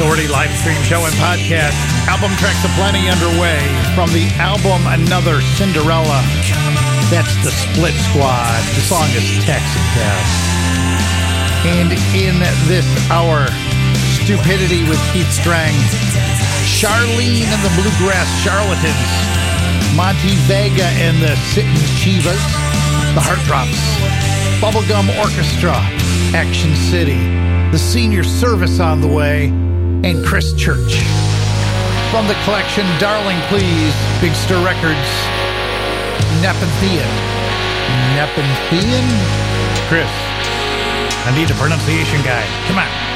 Authority live stream show and podcast. Album tracks aplenty underway from the album Another Cinderella. That's the Split Squad. The song is Taxi Cab. And in this hour, Stupidity with Keith Strang, Charlene and the Bluegrass Charlatans, Monty Vega and the Sittin' Chivas, the Heartdrops, Bubblegum Orchestra, Action City, the Senior Service on the way, and Chris Church. From the collection Darling Please, Big Stir Records, Nepenthian. Nepenthian? Chris, I need a pronunciation guy. Come on.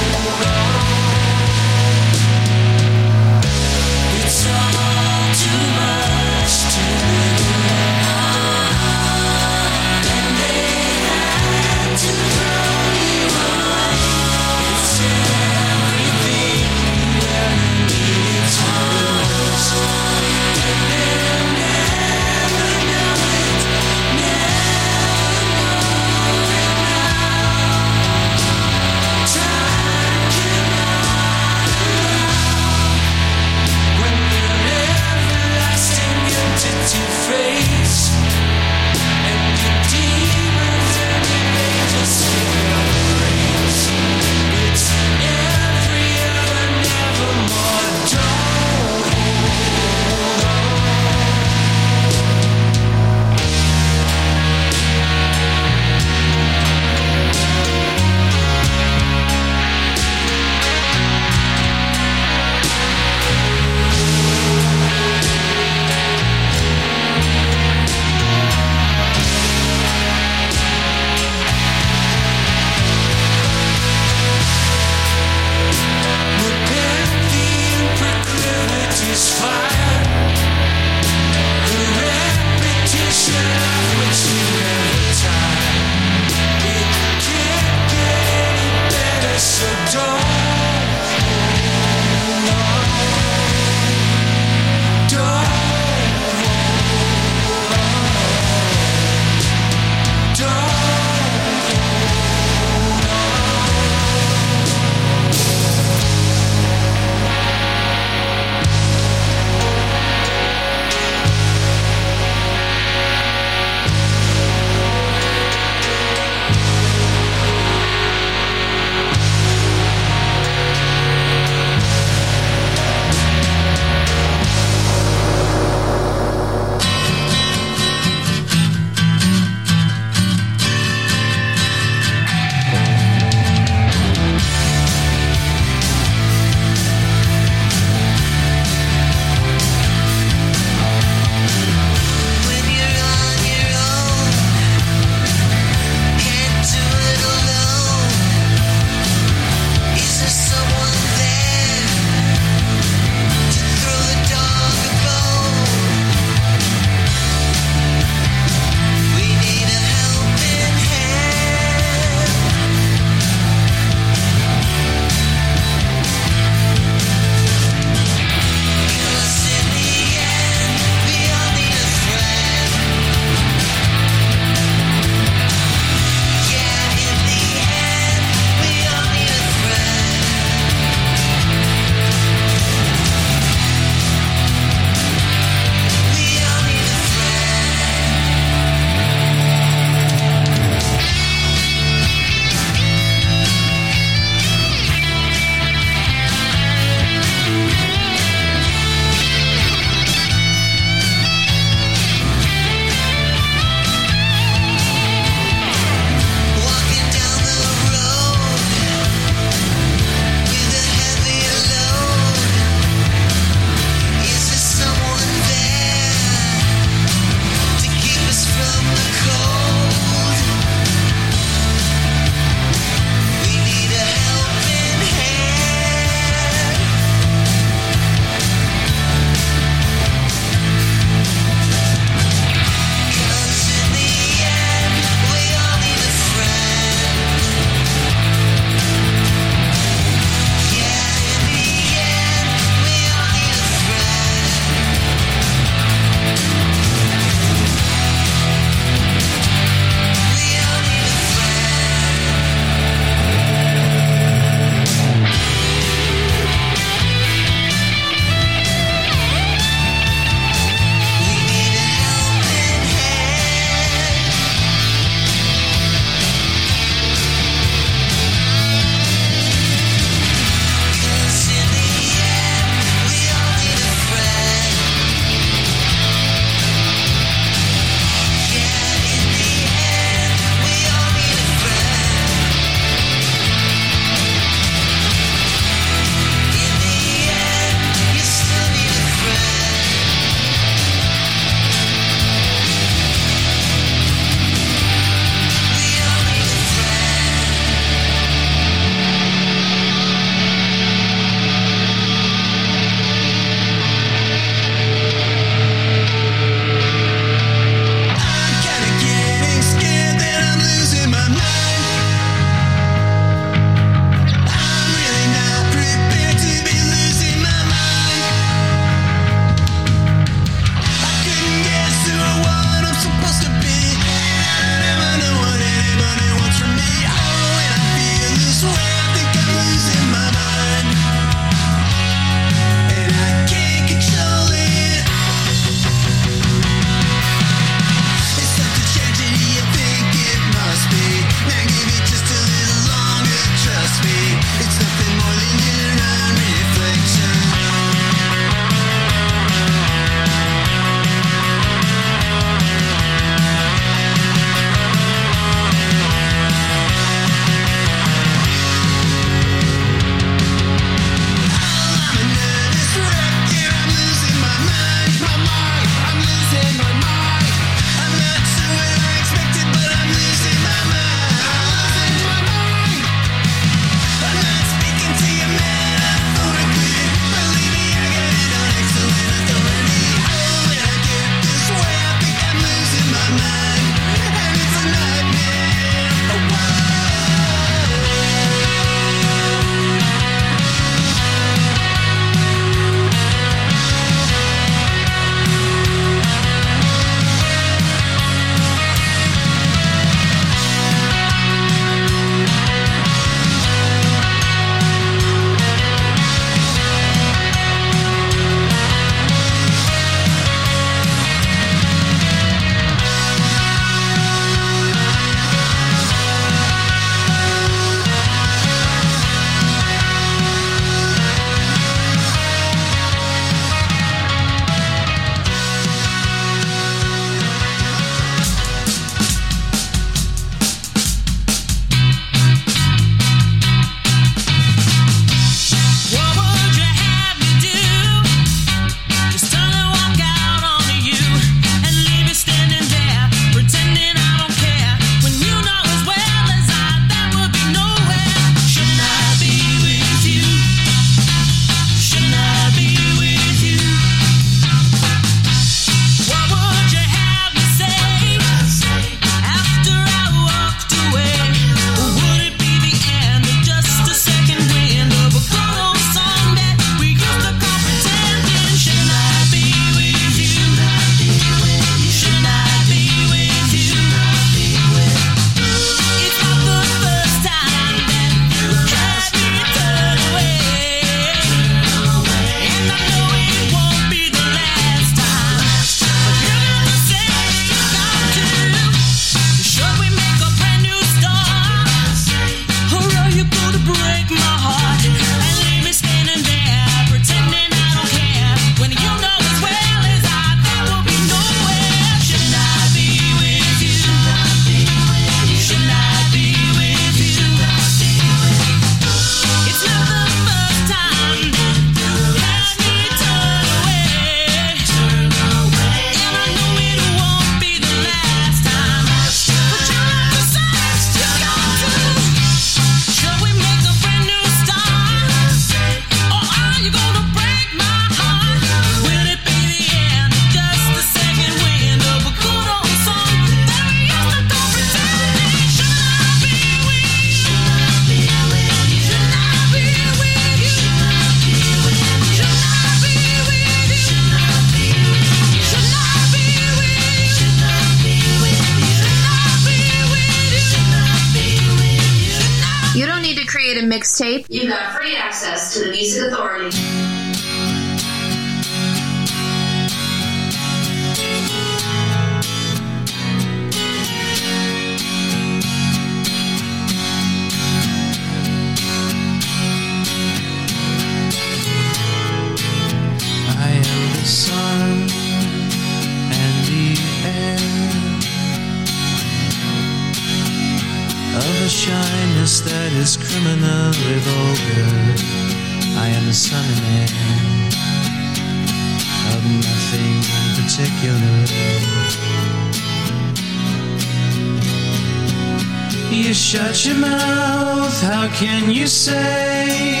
Your mouth, how can you say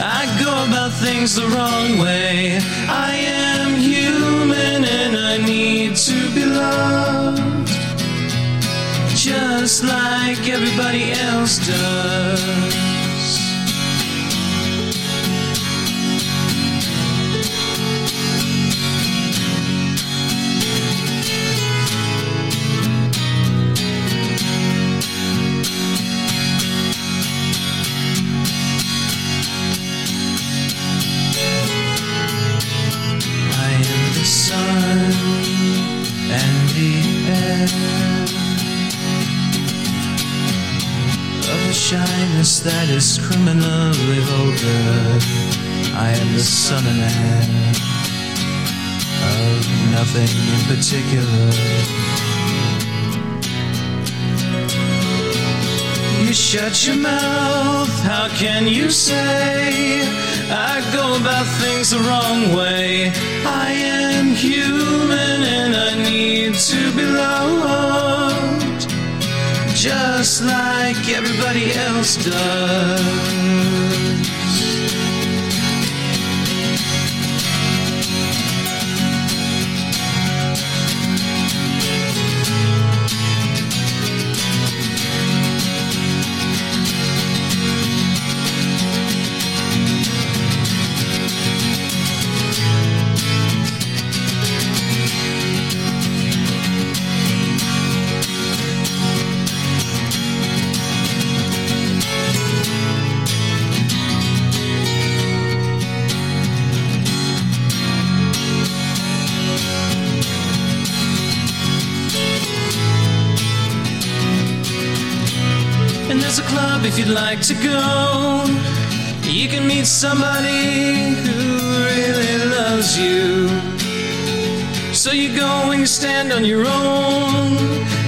I go about things the wrong way? I am human and I need to be loved just like everybody else does. Shyness that is criminally vulgar. I am the son and air of nothing in particular. You shut your mouth, how can you say I go about things the wrong way? I am human and I need to be loved just like everybody else does. If you'd like to go. You can meet somebody who really loves you. So you go and you stand on your own,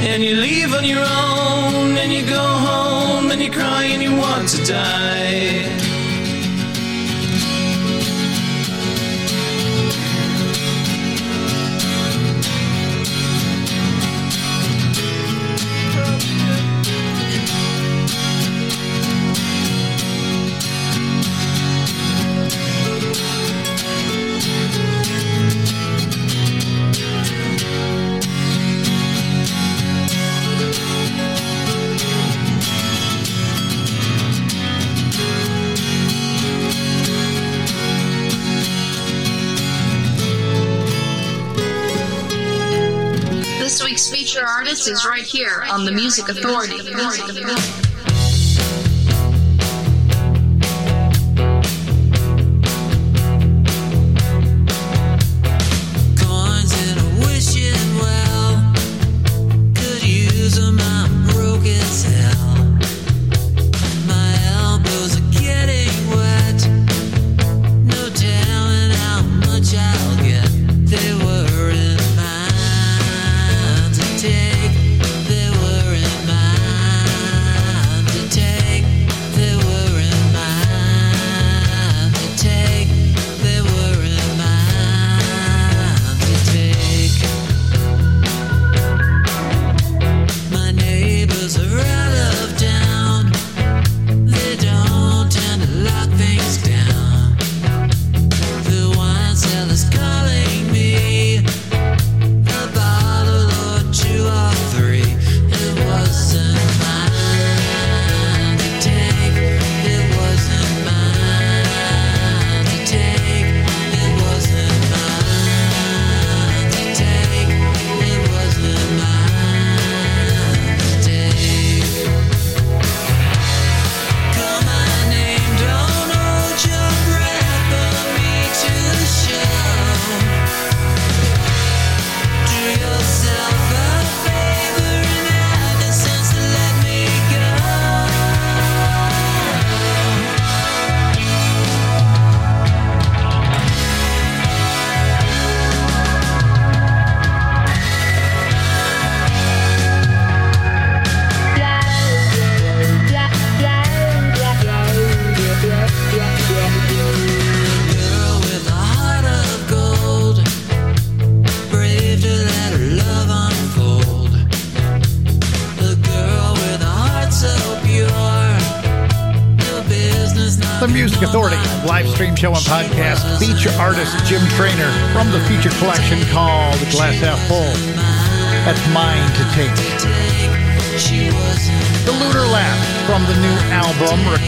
and you leave on your own, and you go home and you cry and you want to die. Here on the Music Authority.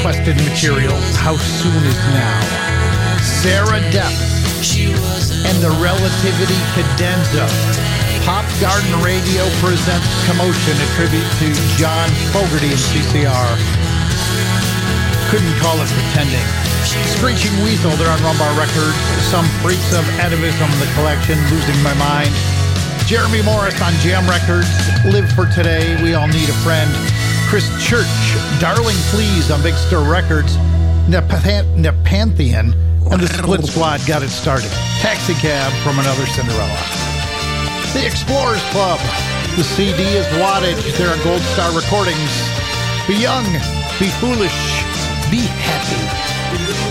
Requested Materials. How soon is now? Sarah Depp and the Relativity Cadenza. Pop Garden Radio presents Commotion, a tribute to John Fogerty and CCR. Couldn't call it pretending. Screeching Weasel, they're on Rumbar Records. Some Freaks of Atavism, the collection, Losing My Mind. Jeremy Morris on Jam Records. Live for Today, We All Need a Friend. Chris Church, Darling Please on Big Stir Records. Nepanthe- Nepanthean and the Split Squad got it started. Taxi Cab from another Cinderella. The Explorers Club. The CD is Wattage. There are Gold Star Recordings. Be young, be foolish, be happy.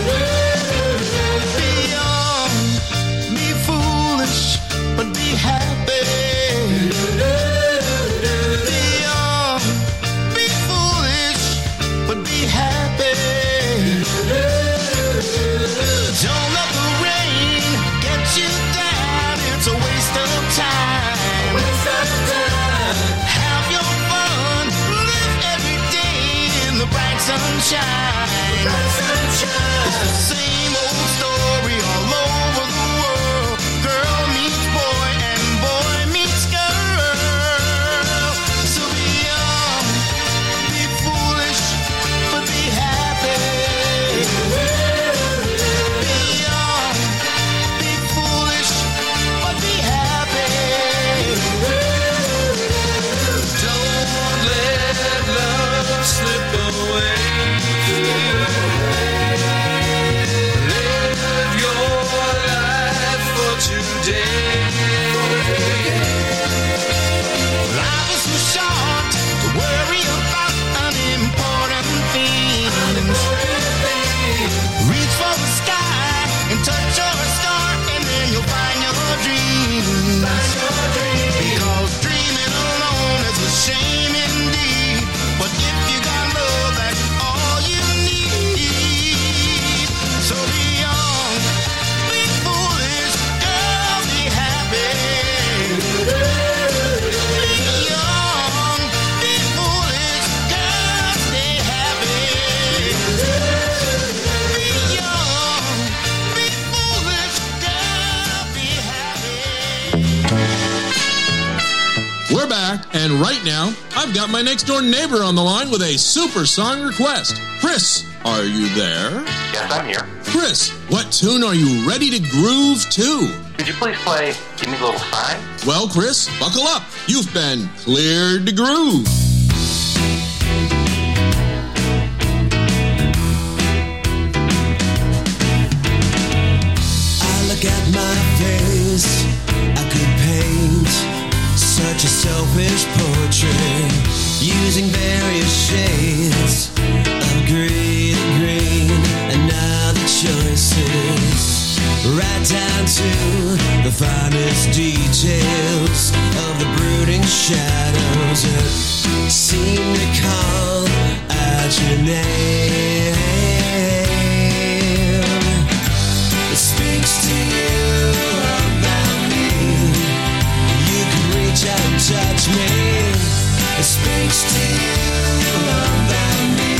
Next door neighbor on the line with a super song request. Chris, are you there? Yes, I'm here. Chris, what tune are you ready to groove to? Could you please play Give Me a Little Sign? Well, Chris, buckle up. You've been cleared to groove. Selfish portrait using various shades of green and green and other choices, right down to the finest details of the brooding shadows that seem to call out your name. It speaks to me. It speaks to you about me.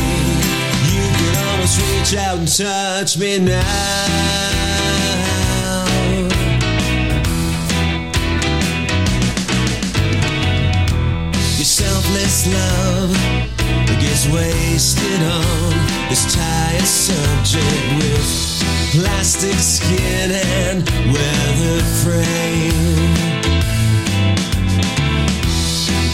You can almost reach out and touch me now. Your selfless love gets wasted on this tired subject with plastic skin and weather frame.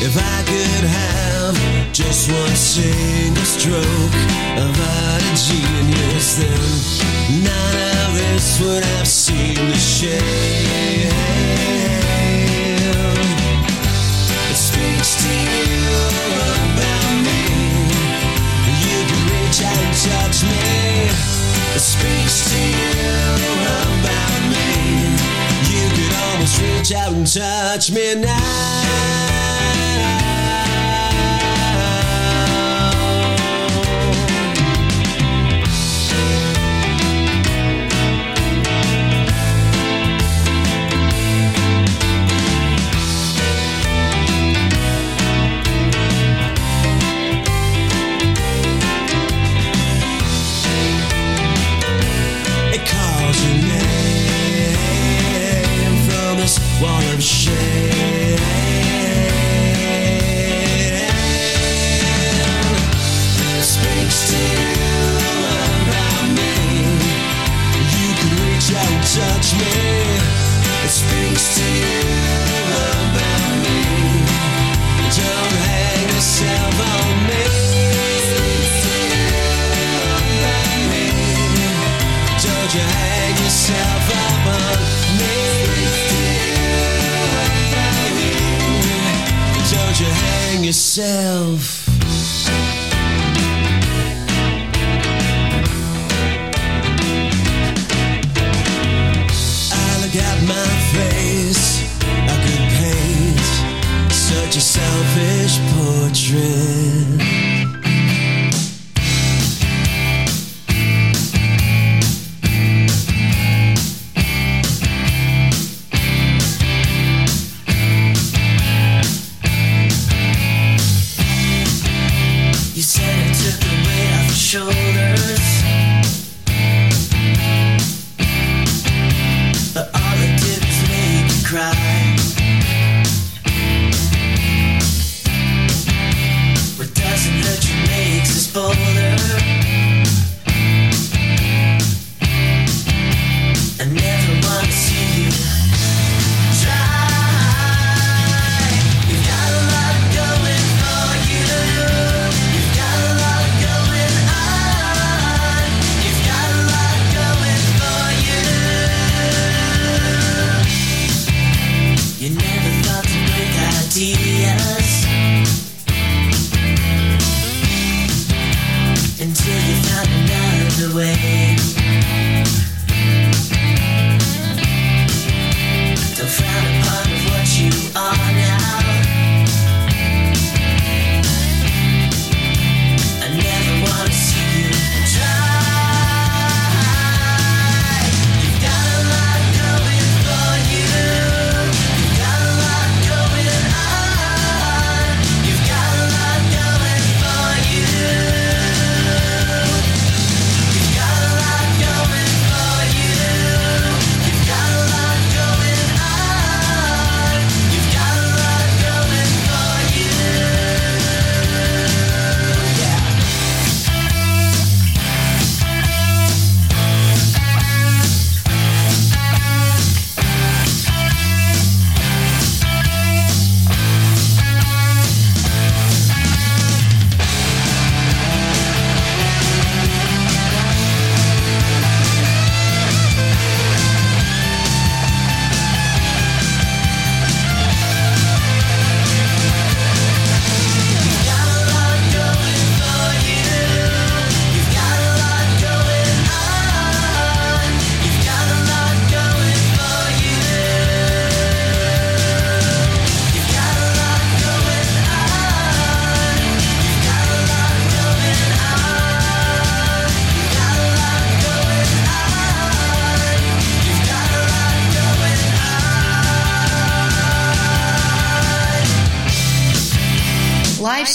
If I could have just one single stroke of utter genius, then none of this would have seemed to shame. It speaks to you about me. You can reach out and touch me. It speaks to you about me. You could almost reach out and touch me now.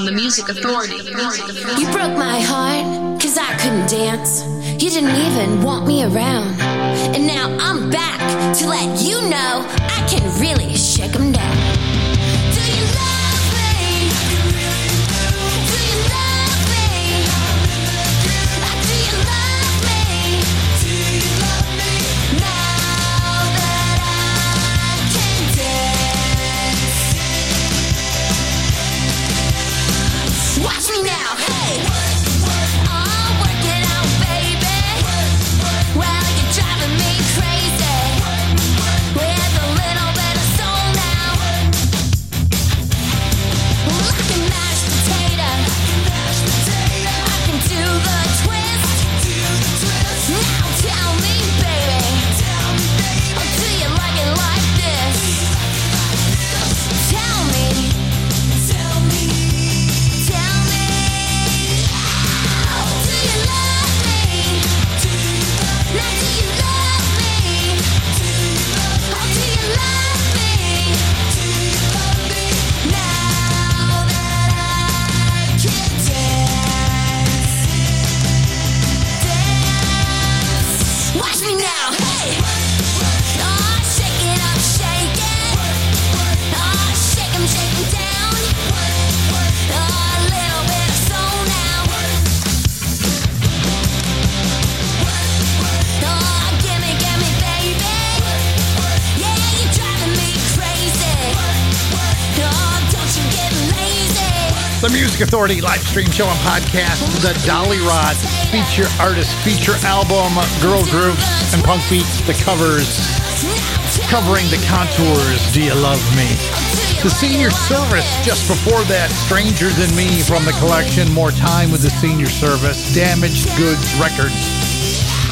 On the Music Authority. You broke my heart, cause I couldn't dance. You didn't even want me around. And now I'm back to let you know I can really shake 'em down. Authority live stream show and podcast, the Dolly Rod feature artist feature album, girl groups and punk beats, the covers, covering the contours. Do you love me? The senior service just before that, Stranger Than Me from the collection, More Time with the Senior Service, Damaged Goods Records,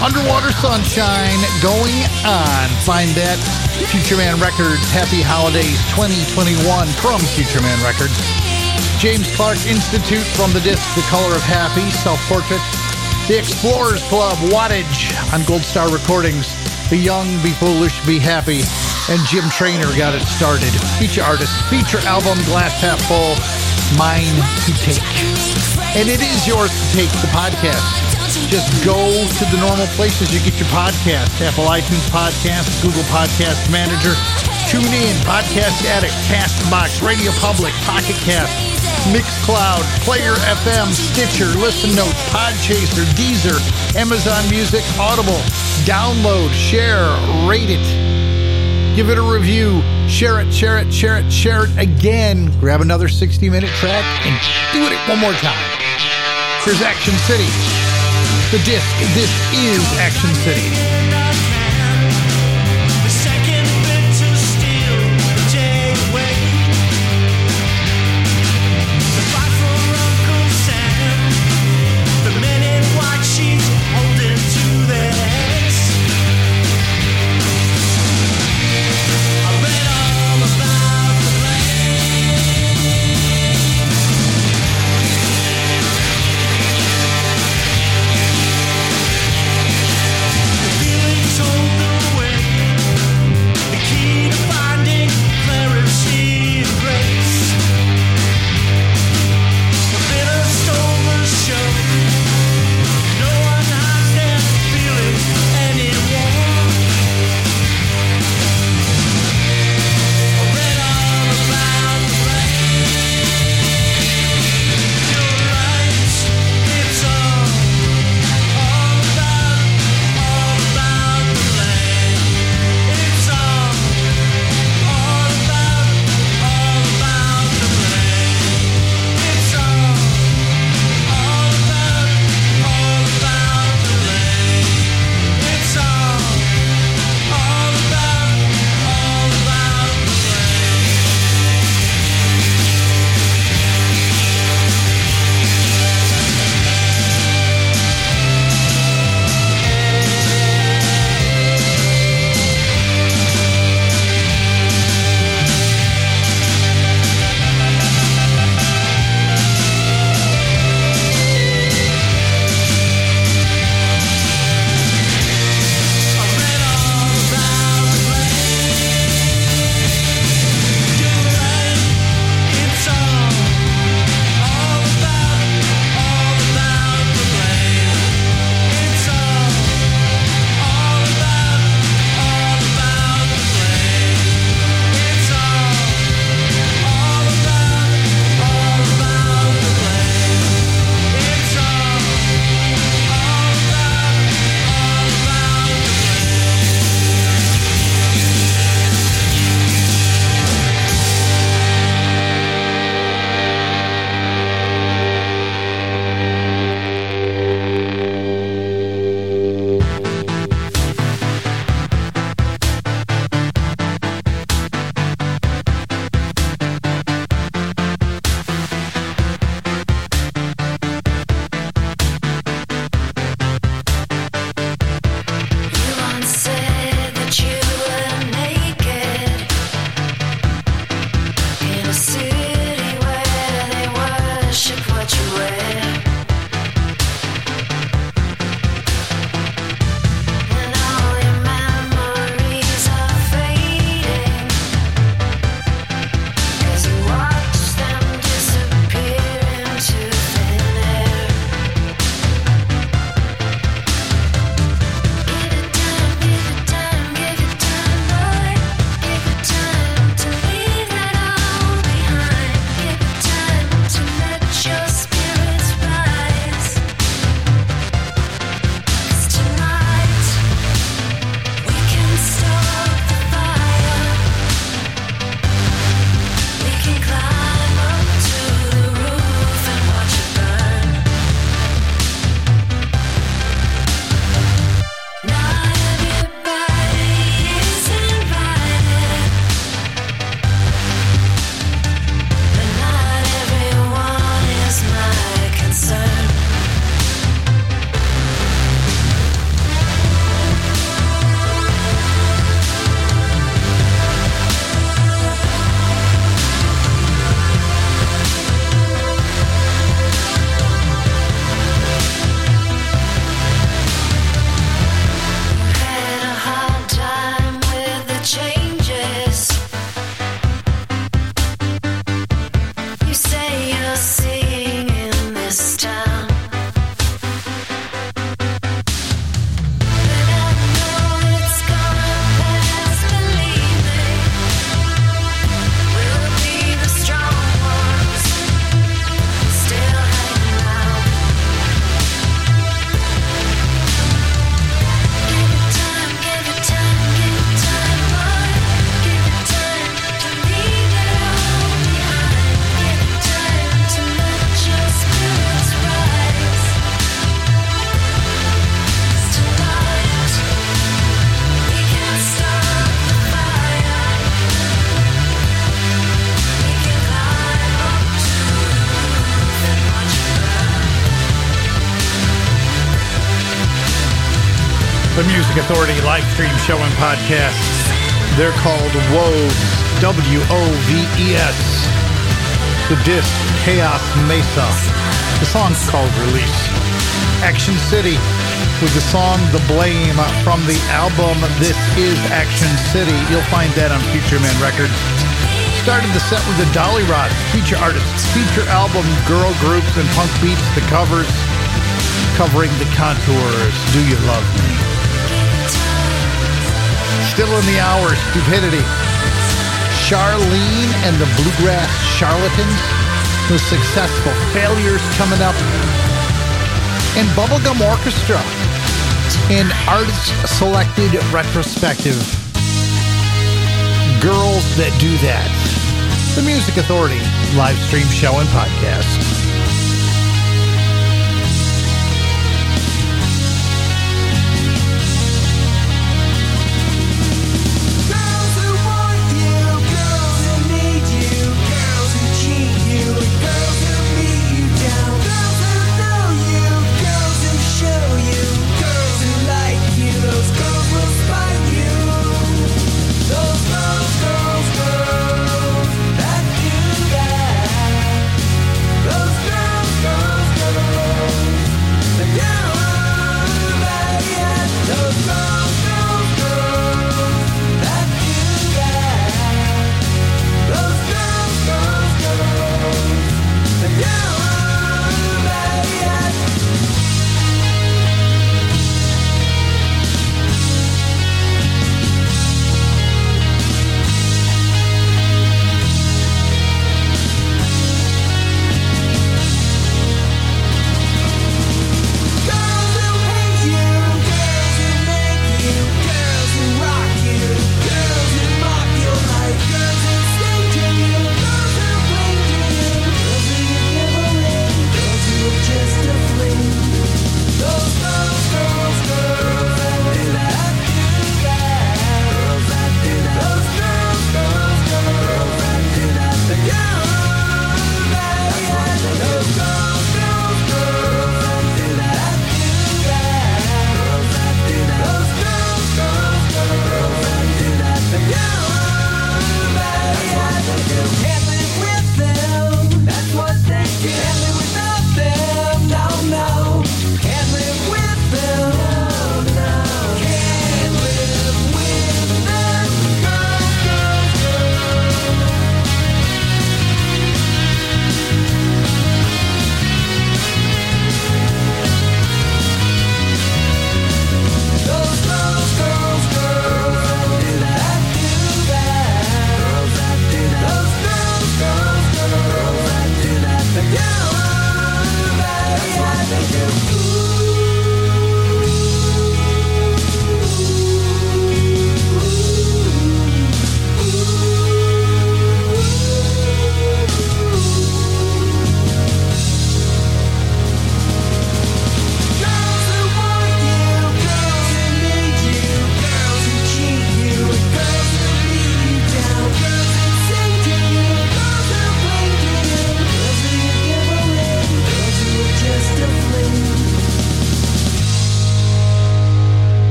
Underwater Sunshine, Going On. Find that Future Man Records, Happy Holidays 2021 from Future Man Records. James Clark Institute from the disc The Color of Happy, Self Portrait. The Explorers Club, Wattage on Gold Star Recordings. The Young, Be Foolish, Be Happy. And Jim Trainer got it started. Feature artist, feature album, Glass Half Full, Mine to Take. And it is yours to take the podcast. Just go to the normal places you get your podcast. Apple iTunes Podcast, Google Podcast Manager, Tune in, Podcast Addict, Castbox, Radio Public, Pocket Cast, Mixcloud, Player FM, Stitcher, Listen Notes, Podchaser, Deezer, Amazon Music, Audible. Download, share, rate it. Give it a review. Share it, share it, share it, share it again. Grab another 60 minute track and do it one more time. Here's Action City. The disc. This is Action City. Music Authority live stream show and podcast. They're called Woves, W O V E S. The disc, Chaos Mesa. The song's called Release. Action City with the song The Blame from the album This Is Action City. You'll find that on Future Man Records. Started the set with the Dolly Rod feature artists, feature album, girl groups, and punk beats, the covers, covering the contours. Do you love me? Still in the hour, stupidity. Charlene and the Bluegrass Charlatans was successful. Failures coming up. And Bubblegum Orchestra, an artist selected retrospective. Girls that do that. The Music Authority live stream show and podcast.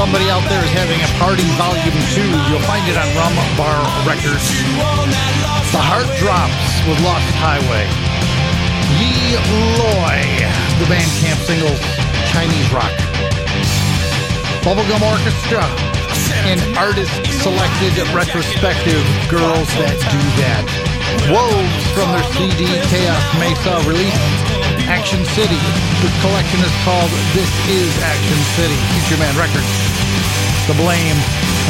somebody out there is having a party volume 2. You'll find it on Rum Bar Records. The Heart Drops with Lost Highway. Yi Loy, the Bandcamp single Chinese Rock. Bubblegum Orchestra, an artist selected retrospective Girls That Do That. Woves from their CD Chaos Mesa release. Action City. The collection is called This Is Action City, Future Man Records. The Blame.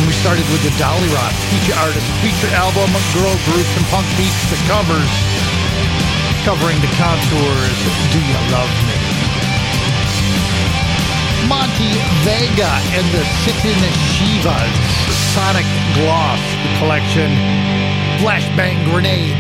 And we started with the Dolly Rot, feature artist, feature album, girl groups, and punk beats, the covers. Covering the contours, Do You Love Me? Monty Vega and the Sitting Shivas, Sonic Gloss, the collection, Flashbang Grenade,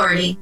Authority.